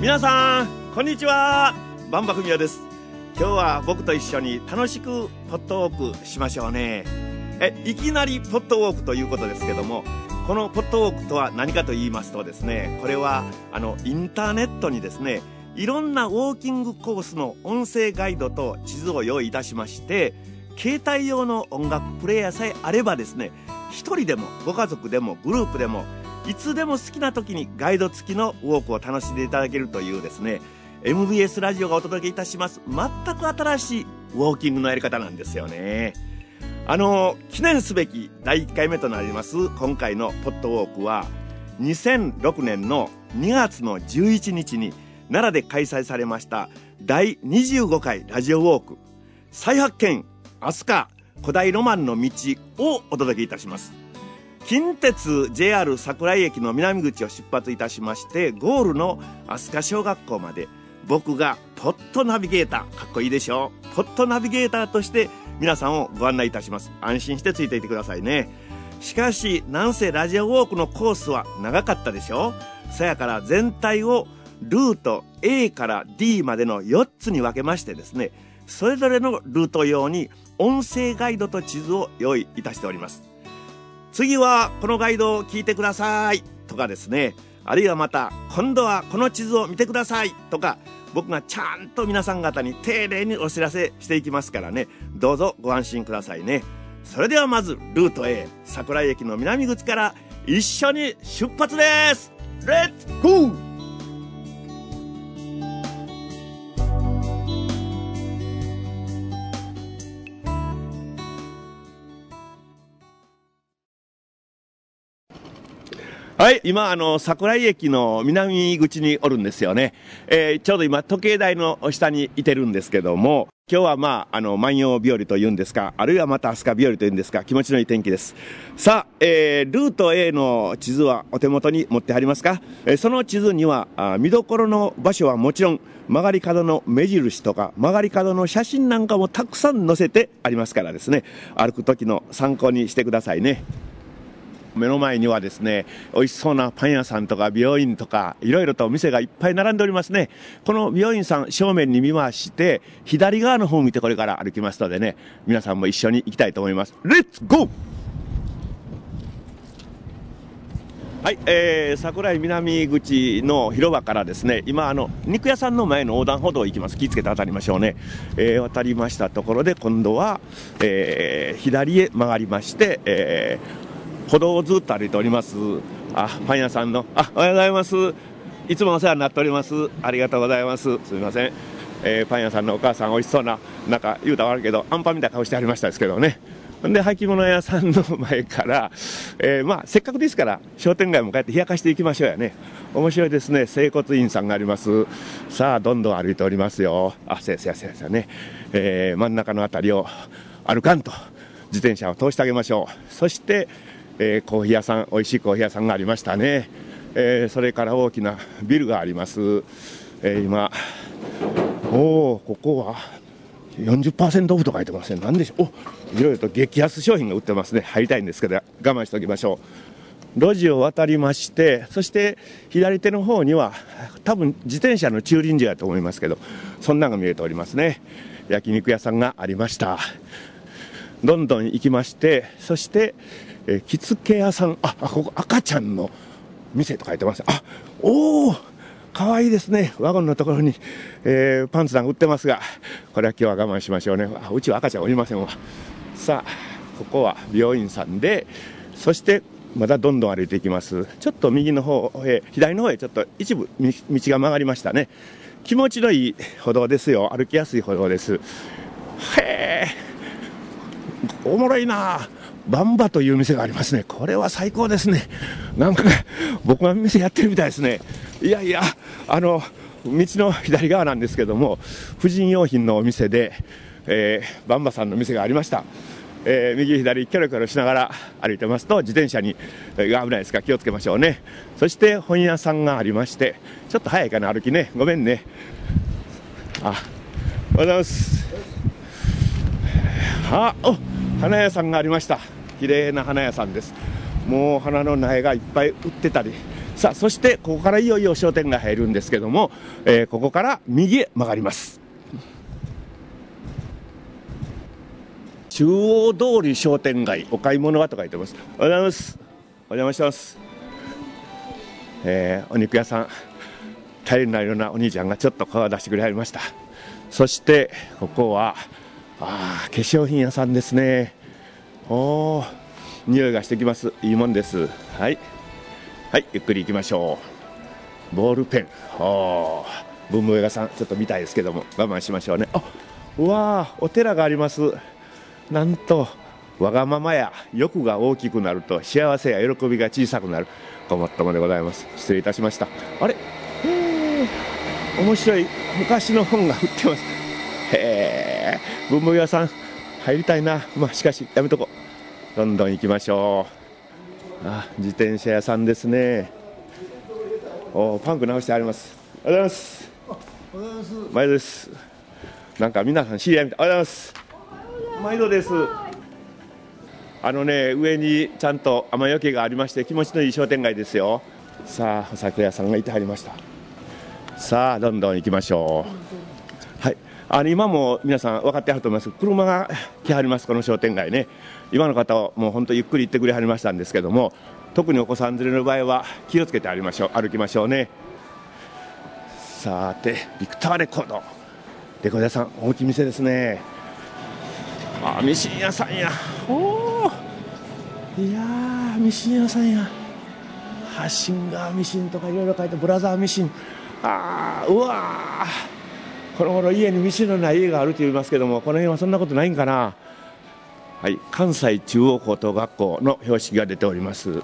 皆さんこんにちは。バンバフミヤです。今日は僕と一緒に楽しくポットウォークしましょうね。えいきなりポットウォークということですけどもこのポットウォークとは何かと言いますとですねこれはあのインターネットにですねいろんなウォーキングコースの音声ガイドと地図を用意いたしまして携帯用の音楽プレイヤーさえあればですね一人でもご家族でもグループでもいつでも好きな時にガイド付きのウォークを楽しんでいただけるというですね MBS ラジオがお届けいたします。全く新しいウォーキングのやり方なんですよね。あの記念すべき第1回目となります今回のポットウォークは2006年の2月の11日に奈良で開催されました第25回ラジオウォーク。再発見飛鳥古代ロマンの道をお届けいたします。近鉄 JR 桜井駅の南口を出発いたしましてゴールの飛鳥小学校まで僕がポットナビゲーターかっこいいでしょ？ポットナビゲーターとして皆さんをご案内いたします。安心してついていてくださいね。しかしなんせラジオウォークのコースは長かったでしょ？そやから全体をルート A から D までの4つに分けましてですねそれぞれのルート用に音声ガイドと地図を用意いたしております。次はこのガイドを聞いてください。とかですね。あるいはまた今度はこの地図を見てください。とか僕がちゃんと皆さん方に丁寧にお知らせしていきますからね。どうぞご安心くださいね。それではまずルート A 桜井駅の南口から一緒に出発です。レッツゴー!はい、今、あの、桜井駅の南口におるんですよね。えー、ちょうど今、時計台の下にいてるんですけども、今日はまあ、あの、万葉日和というんですか、あるいはまた飛鳥日和というんですか、気持ちのいい天気です。さあ、えー、ルート A の地図はお手元に持ってありますか、えー、その地図にはあ、見どころの場所はもちろん、曲がり角の目印とか、曲がり角の写真なんかもたくさん載せてありますからですね、歩く時の参考にしてくださいね。目の前にはですね、美味しそうなパン屋さんとか美容院とか、いろいろとお店がいっぱい並んでおりますね。この美容院さん正面に見回して、左側の方を見てこれから歩きますのでね、皆さんも一緒に行きたいと思います。レッツゴーはい、えー、桜井南口の広場からですね、今、あの、肉屋さんの前の横断歩道行きます。気をつけて渡りましょうね。えー、渡りましたところで、今度は、えー、左へ曲がりまして、えー、歩道をずっと歩いております。あ、パン屋さんの、あ、おはようございます。いつもお世話になっております。ありがとうございます。すみません。えー、パン屋さんのお母さん、美味しそうな、なんか言うたら悪いけど、アンパンみたいな顔してありましたですけどね。で、履物屋さんの前から、えー、まあ、せっかくですから、商店街もこうやって冷やかしていきましょうやね。面白いですね。整骨院さんがあります。さあ、どんどん歩いておりますよ。あ、せやせやせやせやね。えー、真ん中の辺りを歩かんと、自転車を通してあげましょう。そして、えー、コーヒー屋さん、美味しいコーヒー屋さんがありましたね。えー、それから大きなビルがあります。えー、今、おお、ここは40%オフと書いてますね。何でしょう。おいろいろと激安商品が売ってますね。入りたいんですけど、我慢しておきましょう。路地を渡りまして、そして左手の方には、多分自転車の駐輪場やと思いますけど、そんなのが見えておりますね。焼肉屋さんがありました。どんどん行きまして、そして、えー、着付け屋さん、あ、あここ赤ちゃんの店と書いてます。あ、おお可愛いですね。ワゴンのところに、えー、パンツなんか売ってますが、これは今日は我慢しましょうね。あうちは赤ちゃんおりませんわ。さあ、ここは病院さんで、そしてまだどんどん歩いていきます。ちょっと右の方へ、左の方へちょっと一部道が曲がりましたね。気持ちのいい歩道ですよ。歩きやすい歩道です。へえ、おもろいなバンバという店がありますね。これは最高ですね。なんか、僕が店やってるみたいですね。いやいや、あの、道の左側なんですけども、婦人用品のお店で、えー、バンバさんの店がありました。えー、右左キョロキョロしながら歩いてますと自転車に、えー、危ないですから気をつけましょうねそして本屋さんがありましてちょっと早いかな歩きねごめんねあおはようございますあお花屋さんがありました綺麗な花屋さんです。もう花の苗がいっぱい売ってたり。さあそしてここからいよいよ商店街入るんですけども、えー、ここから右へ曲がります。中央通り商店街お買い物はと書いてます。おはようございます。お邪魔してます。えー、お肉屋さん。頼りないようなお兄ちゃんがちょっと顔を出してくれはりました。そしてここはあ化粧品屋さんですね。おお匂いがしてきます。いいもんです。はい。はいゆっくり行きましょう。ボールペン。お文房具屋さんちょっと見たいですけども。我慢しましょうね。あうわお寺があります。なんとわがままや。欲が大きくなると幸せや喜びが小さくなる。ごもっともでございます。失礼いたしました。あれ？面白い。昔の本が売ってます。へえ文房具屋さん入りたいな。まあしかしやめとこどんどん行きましょう。あ自転車屋さんですね。おパンク直してあります。おはようございます。おはようございます前です。なんか皆さん知り合いみたい。おはようございます。毎度です。あのね上にちゃんと雨よけがありまして気持ちのいい商店街ですよ。さあお酒屋さんがいてはりました。さあどんどん行きましょう。はいあの今も皆さん分かってはると思います。車が来はりますこの商店街ね。今の方はもう本当ゆっくり行ってくれはりましたんですけども特にお子さん連れの場合は気をつけて歩きましょう歩きましょうね。さてビクターレコードレコード屋さん大きい店ですね。あミシン屋さんや。おおいやミシン屋さんや。ハッシンガーミシンとかいろいろ書いてブラザーミシン。ああうわこの頃家にミシンのない家があると言いますけどもこの辺はそんなことないんかな？はい。関西中央高等学校の標識が出ております。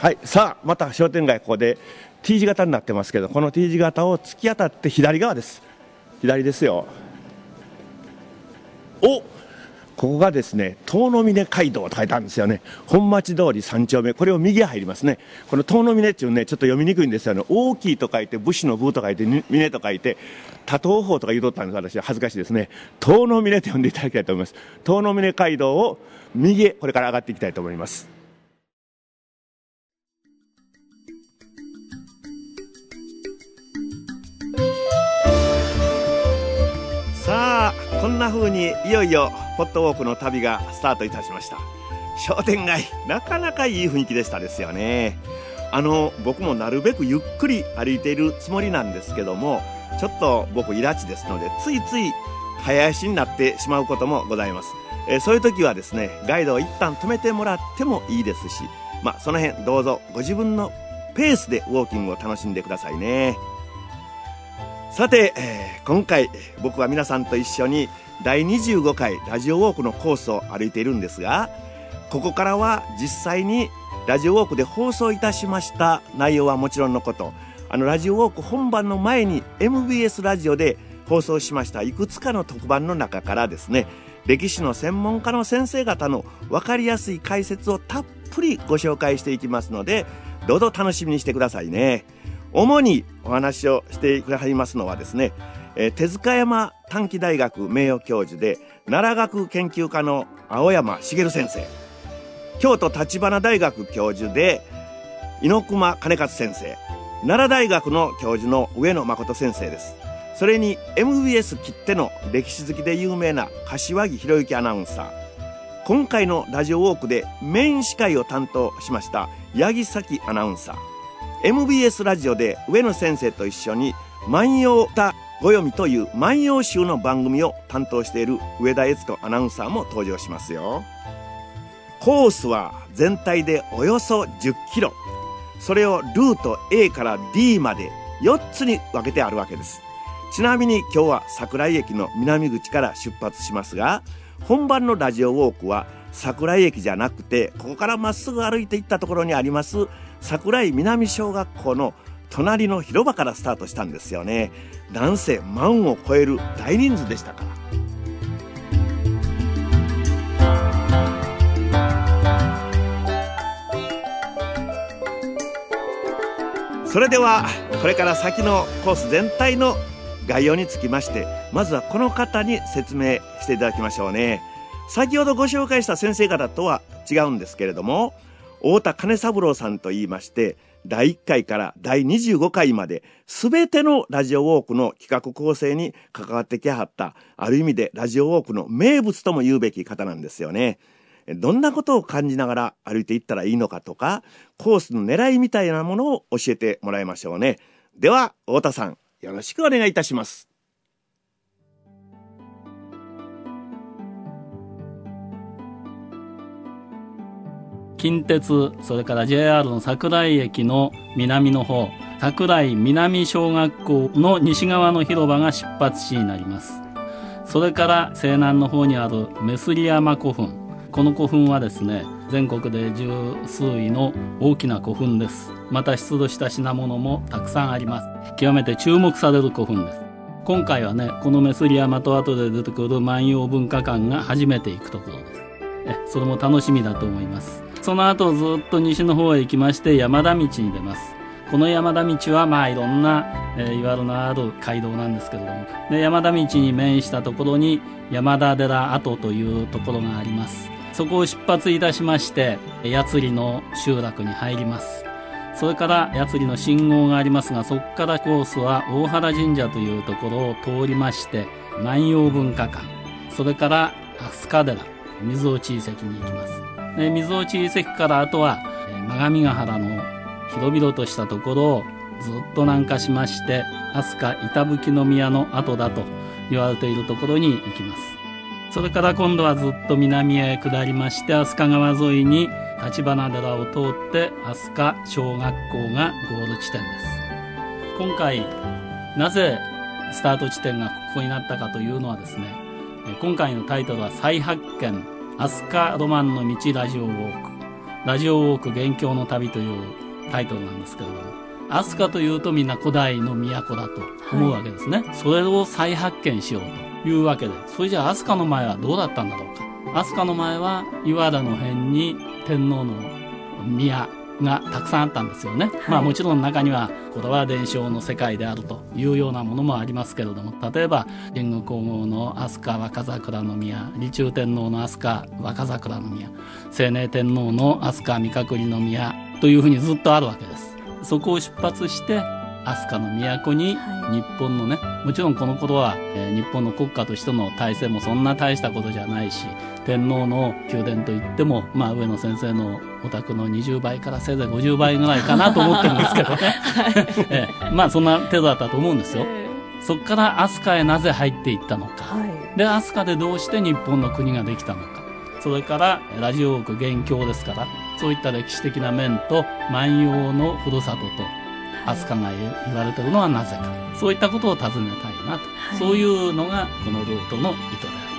はい。さあまた商店街ここで T 字型になってますけどこの T 字型を突き当たって左側です。左ですよ。おここがですね遠野峰街道と書いてあるんですよね。本町通り3丁目。これを右へ入りますね。この遠野峰っていうねちょっと読みにくいんですよね。大きいと書いて武士の部と書いて峰と書いて多頭法とか言うとったんです。私は恥ずかしいですね。遠野峰と呼んでいただきたいと思います。遠野峰街道を右へこれから上がっていきたいと思います。んな風にいよいよポットウォークの旅がスタートいたしました。商店街なかなかいい雰囲気でしたですよね。あの僕もなるべくゆっくり歩いているつもりなんですけどもちょっと僕イラチですのでついつい早足になってしまうこともございます、え、そういう時はですねガイドを一旦止めてもらってもいいですしまあその辺どうぞご自分のペースでウォーキングを楽しんでくださいね。さて、えー、今回僕は皆さんと一緒に第25回ラジオウォークのコースを歩いているんですがここからは実際にラジオウォークで放送いたしました内容はもちろんのことあのラジオウォーク本番の前に MBS ラジオで放送しましたいくつかの特番の中からですね歴史の専門家の先生方の分かりやすい解説をたっぷりご紹介していきますのでどうぞ楽しみにしてくださいね。主にお話をしてくださいますのはですね、えー、手塚山短期大学名誉教授で奈良学研究家の青山茂先生京都立花大学教授で猪熊兼勝先生奈良大学の教授の上野誠先生です。それに MBS 切手の歴史好きで有名な柏木博之アナウンサー。今回のラジオウォークでメイン司会を担当しました八木咲アナウンサー。MBS ラジオで上野先生と一緒に万葉歌ご読みという万葉集の番組を担当している上田悦子アナウンサーも登場しますよ。コースは全体でおよそ10キロ。それをルート A から D まで4つに分けてあるわけです。ちなみに今日は桜井駅の南口から出発しますが、本番のラジオウォークは桜井駅じゃなくて、ここからまっすぐ歩いていったところにあります桜井南小学校の隣の広場からスタートしたんですよね。なんせ万を超える大人数でしたから。それではこれから先のコース全体の概要につきましてまずはこの方に説明していただきましょうね先ほどご紹介した先生方とは違うんですけれども太田金三郎さんと言いまして、第1回から第25回まで、すべてのラジオウォークの企画構成に関わってきはった、ある意味でラジオウォークの名物とも言うべき方なんですよね。どんなことを感じながら歩いていったらいいのかとか、コースの狙いみたいなものを教えてもらいましょうね。では、太田さん、よろしくお願いいたします。近鉄、それから JR の桜井駅の南の方、桜井南小学校の西側の広場が出発地になります。それから西南の方にあるメスリ山古墳。この古墳はですね、全国で十数位の大きな古墳です。また出土した品物もたくさんあります。極めて注目される古墳です。今回はね、このメスリ山と後で出てくる万葉文化館が初めて行くところです。え、それも楽しみだと思います。その後ずっと西の方へ行きまして山田道に出ます。この山田道はまあいろんな、えー、いわるのある街道なんですけれども、で山田道に面したところに山田寺跡というところがあります。そこを出発いたしまして、八釣の集落に入ります。それから八釣の信号がありますが、そこからコースは大原神社というところを通りまして、万葉文化館、それから飛鳥寺、水落遺跡に行きます。で水落遺跡からあとは、真上ヶ原の広々としたところをずっと南下しまして、飛鳥板吹宮の跡だと言われているところに行きます。それから今度はずっと南へ下りまして、飛鳥川沿いに立花寺を通って飛鳥小学校がゴール地点です。今回、なぜスタート地点がここになったかというのはですね、今回のタイトルは再発見飛鳥ロマンの道ラジオウォーク。ラジオウォーク元凶の旅というタイトルなんですけれども、飛鳥というとみんな古代の都だと思うわけですね。はい、それを再発見しようというわけで、それじゃあ飛鳥の前はどうだったんだろうか。飛鳥の前は岩田の辺に天皇の宮がたくさんあったんですよね。はい、まあもちろん中にはこれは伝承の世界であるというようなものもありますけれども、例えば神宮皇后の飛鳥若桜の宮、李中天皇の飛鳥若桜の宮、清寧天皇の飛鳥三角の宮というふうにずっとあるわけです。そこを出発して飛鳥の都に日本のね、もちろんこの頃は、えー、日本の国家としての体制もそんな大したことじゃないし天皇の宮殿といっても、まあ、上野先生のお宅の20倍からせいぜい50倍ぐらいかなと思ってるんですけどね、えー、まあそんな程度だったと思うんですよ。そこから飛鳥へなぜ入っていったのか、はい、で飛鳥でどうして日本の国ができたのか。それからラジオ王国元凶ですからそういった歴史的な面と万葉のふるさとと飛鳥が言われてるのはなぜか。そういったことを尋ねたいなと、はい、そういうのがこのルートの意図で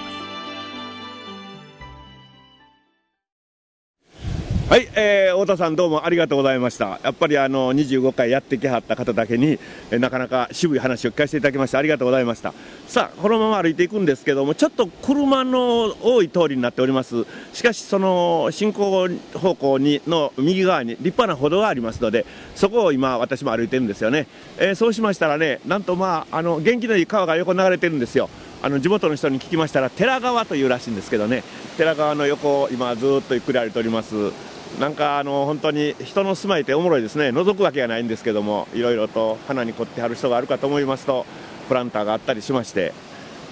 はい、えー、太田さんどうもありがとうございました。やっぱりあの25回やってきはった方だけに、えなかなか渋い話を聞かせていただきましてありがとうございました。さあ、このまま歩いていくんですけども、ちょっと車の多い通りになっております。しかし、その進行方向にの右側に立派な歩道がありますので、そこを今私も歩いてるんですよね。えー、そうしましたらね、なんとまあ、あの元気のいい川が横流れてるんですよ。あの地元の人に聞きましたら寺川というらしいんですけどね寺川の横を今ずっとゆっくり歩いておりますなんかあの本当に人の住まいっておもろいですね、覗くわけがないんですけども、いろいろと花に凝ってはる人があるかと思いますと、プランターがあったりしまして、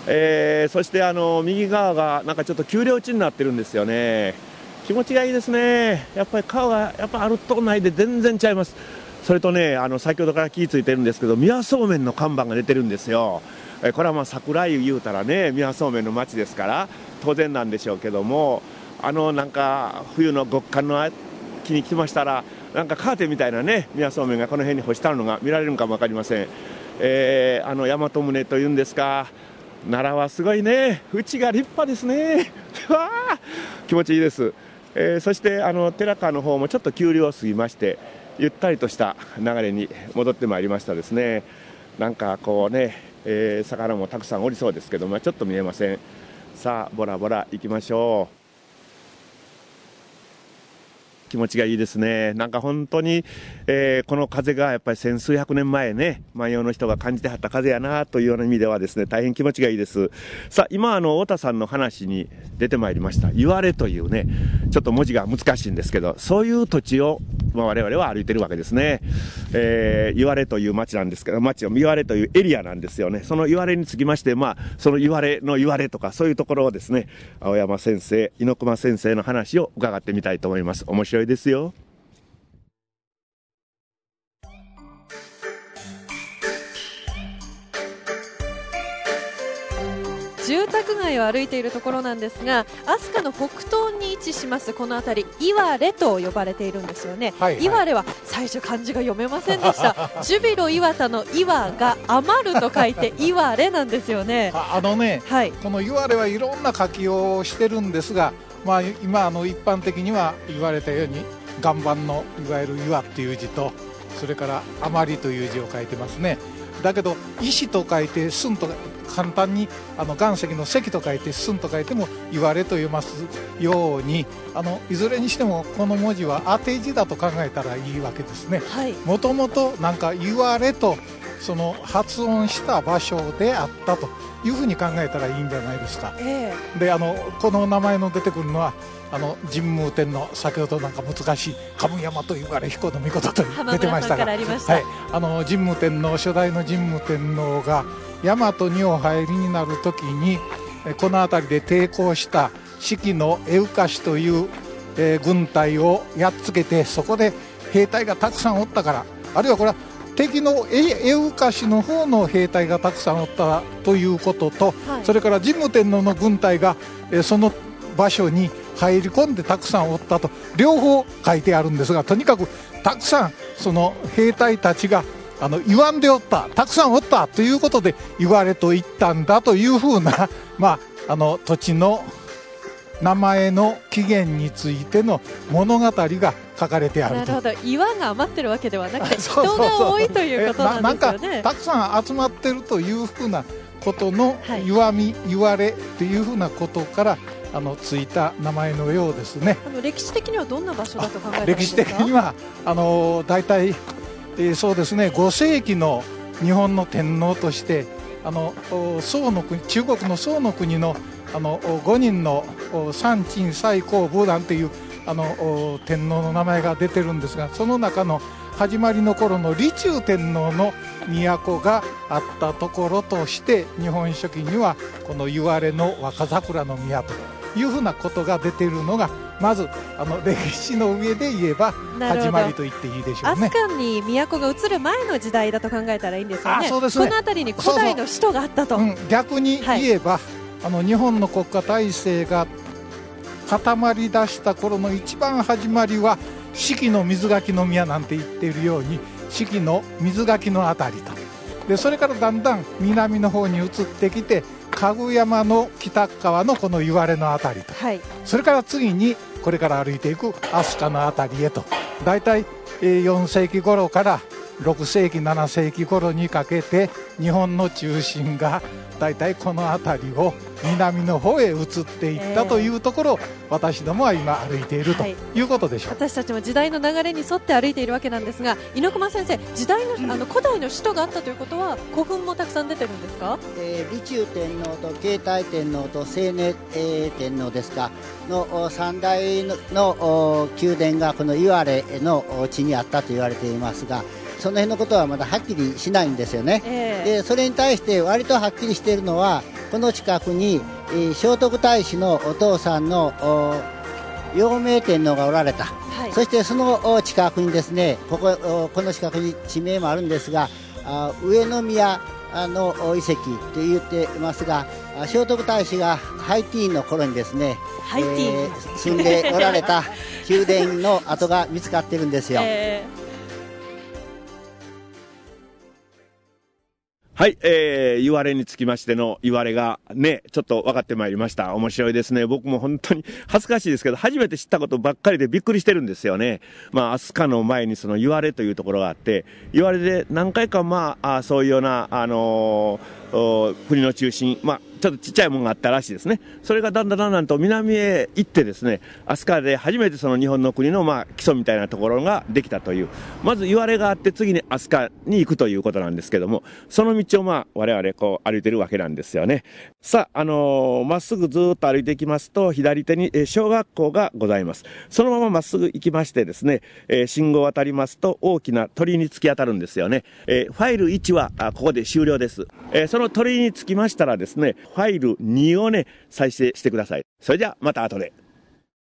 えー、そしてあの右側がなんかちょっと丘陵地になってるんですよね、気持ちがいいですね、やっぱり川がやっぱあるとないで全然ちゃいます、それとね、あの先ほどから気付いてるんですけど、宮そうめんの看板が出てるんですよ。これはまあ桜湯言うたらね、宮そうめんの町ですから、当然なんでしょうけども、あのなんか冬の極寒の木に来ましたらなんかカーテンみたいなね宮そうめんがこの辺に干してあるのが見られるかも分かりません、えー、あの大和宗というんですか奈良はすごいね。縁が立派ですね。わあ気持ちいいです、えー、そしてあの寺川の方もちょっと丘陵を過ぎましてゆったりとした流れに戻ってまいりましたですね。なんかこうね、えー、魚もたくさんおりそうですけど、ま、ちょっと見えません。さあボラボラ行きましょう。気持ちがいいですね。なんか本当に、えー、この風がやっぱり千数百年前ね、万葉の人が感じてはった風やなというような意味ではですね、大変気持ちがいいです。さあ、今あの、太田さんの話に出てまいりました、言われというね、ちょっと文字が難しいんですけど、そういう土地を、まあ、我々は歩いてるわけですね。えー、言われという町なんですけど、町を言われというエリアなんですよね。その言われにつきまして、まあ、その言われの言われとか、そういうところをですね、青山先生、猪熊先生の話を伺ってみたいと思います。面白いですよ。住宅街を歩いているところなんですが飛鳥の北東に位置しますこの辺り岩れと呼ばれているんですよね、はいはい、岩れは最初漢字が読めませんでした。ジュビロ岩田の岩が余ると書いて岩れなんですよね。あのね、はい、この岩れはいろんな書きをしてるんですがまあ、今あの一般的には言われたように岩盤のいわゆる岩っていう字とそれから余りという字を書いてますね。だけど石と書いて寸と簡単にあの岩石の石と書いて寸と書いても言われと読ますようにあのいずれにしてもこの文字は当て字だと考えたらいいわけですね。もともとなんか言われとその発音した場所であったというふうに考えたらいいんじゃないですか、えー、であのこの名前の出てくるのはあの神武天の先ほどなんか難しい神山と言われ彦の御事と出てましたがはい、あの神武天皇初代の神武天皇が大和にお入りになる時にこの辺りで抵抗した四季のエウカシという、えー、軍隊をやっつけてそこで兵隊がたくさんおったからあるいはこれは敵のエウカシの方の兵隊がたくさんおったということと、はい、それから神武天皇の軍隊が、えその場所に入り込んでたくさんおったと両方書いてあるんですがとにかくたくさんその兵隊たちがあの言わんでおったたくさんおったということで言われと言ったんだというふうな、まあ、あの土地の名前の起源についての物語が書かれてあるなるほど。岩が余ってるわけではなくて 人が多いということなんですよねなんかたくさん集まってるというふうなことの弱み、はい、言われというふうなことからあのついた名前のようですね。あの歴史的にはどんな場所だと考え歴史的にはあの大体、えー、そうですね。5世紀の日本の天皇としてあの宋の国中国の宋の国のあの5人の三鎮最高武断というあの天皇の名前が出てるんですがその中の始まりの頃の李中天皇の都があったところとして日本書紀にはこの言われの若桜の宮というふうなことが出てるのがまずあの歴史の上で言えば始まりと言っていいでしょうね。飛鳥に都が移る前の時代だと考えたらいいんですよね。そうですねこの辺りに古代の首都があったと。そうそううん、逆に言えば、はい、あの日本の国家体制が固まり出した頃の一番始まりは四季の水垣の宮なんて言っているように四季の水垣の辺りと。でそれからだんだん南の方に移ってきて家具山の北側のこの岩れの辺りと、はい、それから次にこれから歩いていく飛鳥の辺りへと。大体4世紀頃から6世紀7世紀頃にかけて日本の中心が大体この辺りを南の方へ移っていったというところを、私どもは今歩いているとい。うことでしょう、はい、私たちも時代の流れに沿って歩いているわけなんですが猪熊先生時代のあの古代の首都があったということは古墳もたくさん出てるんですか、えー、李中天皇と慶太天皇と清寧、えー、天皇ですか？の三代の宮殿がこの岩れの地にあったと言われていますがその辺のことはまだはっきりしないんですよね、えー、でそれに対して割とはっきりしているのはこの近くに、えー、聖徳太子のお父さんの陽明天皇がおられた、はい、そしてその近くにですねこここの近くに地名もあるんですがあ上宮の遺跡と言っていますが聖徳太子がハイティーンの頃にですね、えー、住んでおられた宮殿の跡が見つかってるんですよ。えーはい、えー、言われにつきましての言われがね、ちょっと分かってまいりました。面白いですね。僕も本当に恥ずかしいですけど、初めて知ったことばっかりでびっくりしてるんですよね。まあ、飛鳥の前にその言われというところがあって、言われで何回かまあ、あそういうような、あのー、国の中心、まあ、ちょっとちっちゃいものがあったらしいですね。それがだんだんだんだんと南へ行ってですね、飛鳥で初めてその日本の国のまあ基礎みたいなところができたという、まず言われがあって次に飛鳥に行くということなんですけども、その道をまあ我々こう歩いてるわけなんですよね。さあ、あのー、まっすぐずっと歩いていきますと、左手に小学校がございます。そのまままっすぐ行きましてですね、えー、信号を渡りますと大きな鳥に突き当たるんですよね。え、ファイル1はあここで終了です。え、その鳥につきましたらですね、ファイル2をね、再生してください。それじゃあ、また後で。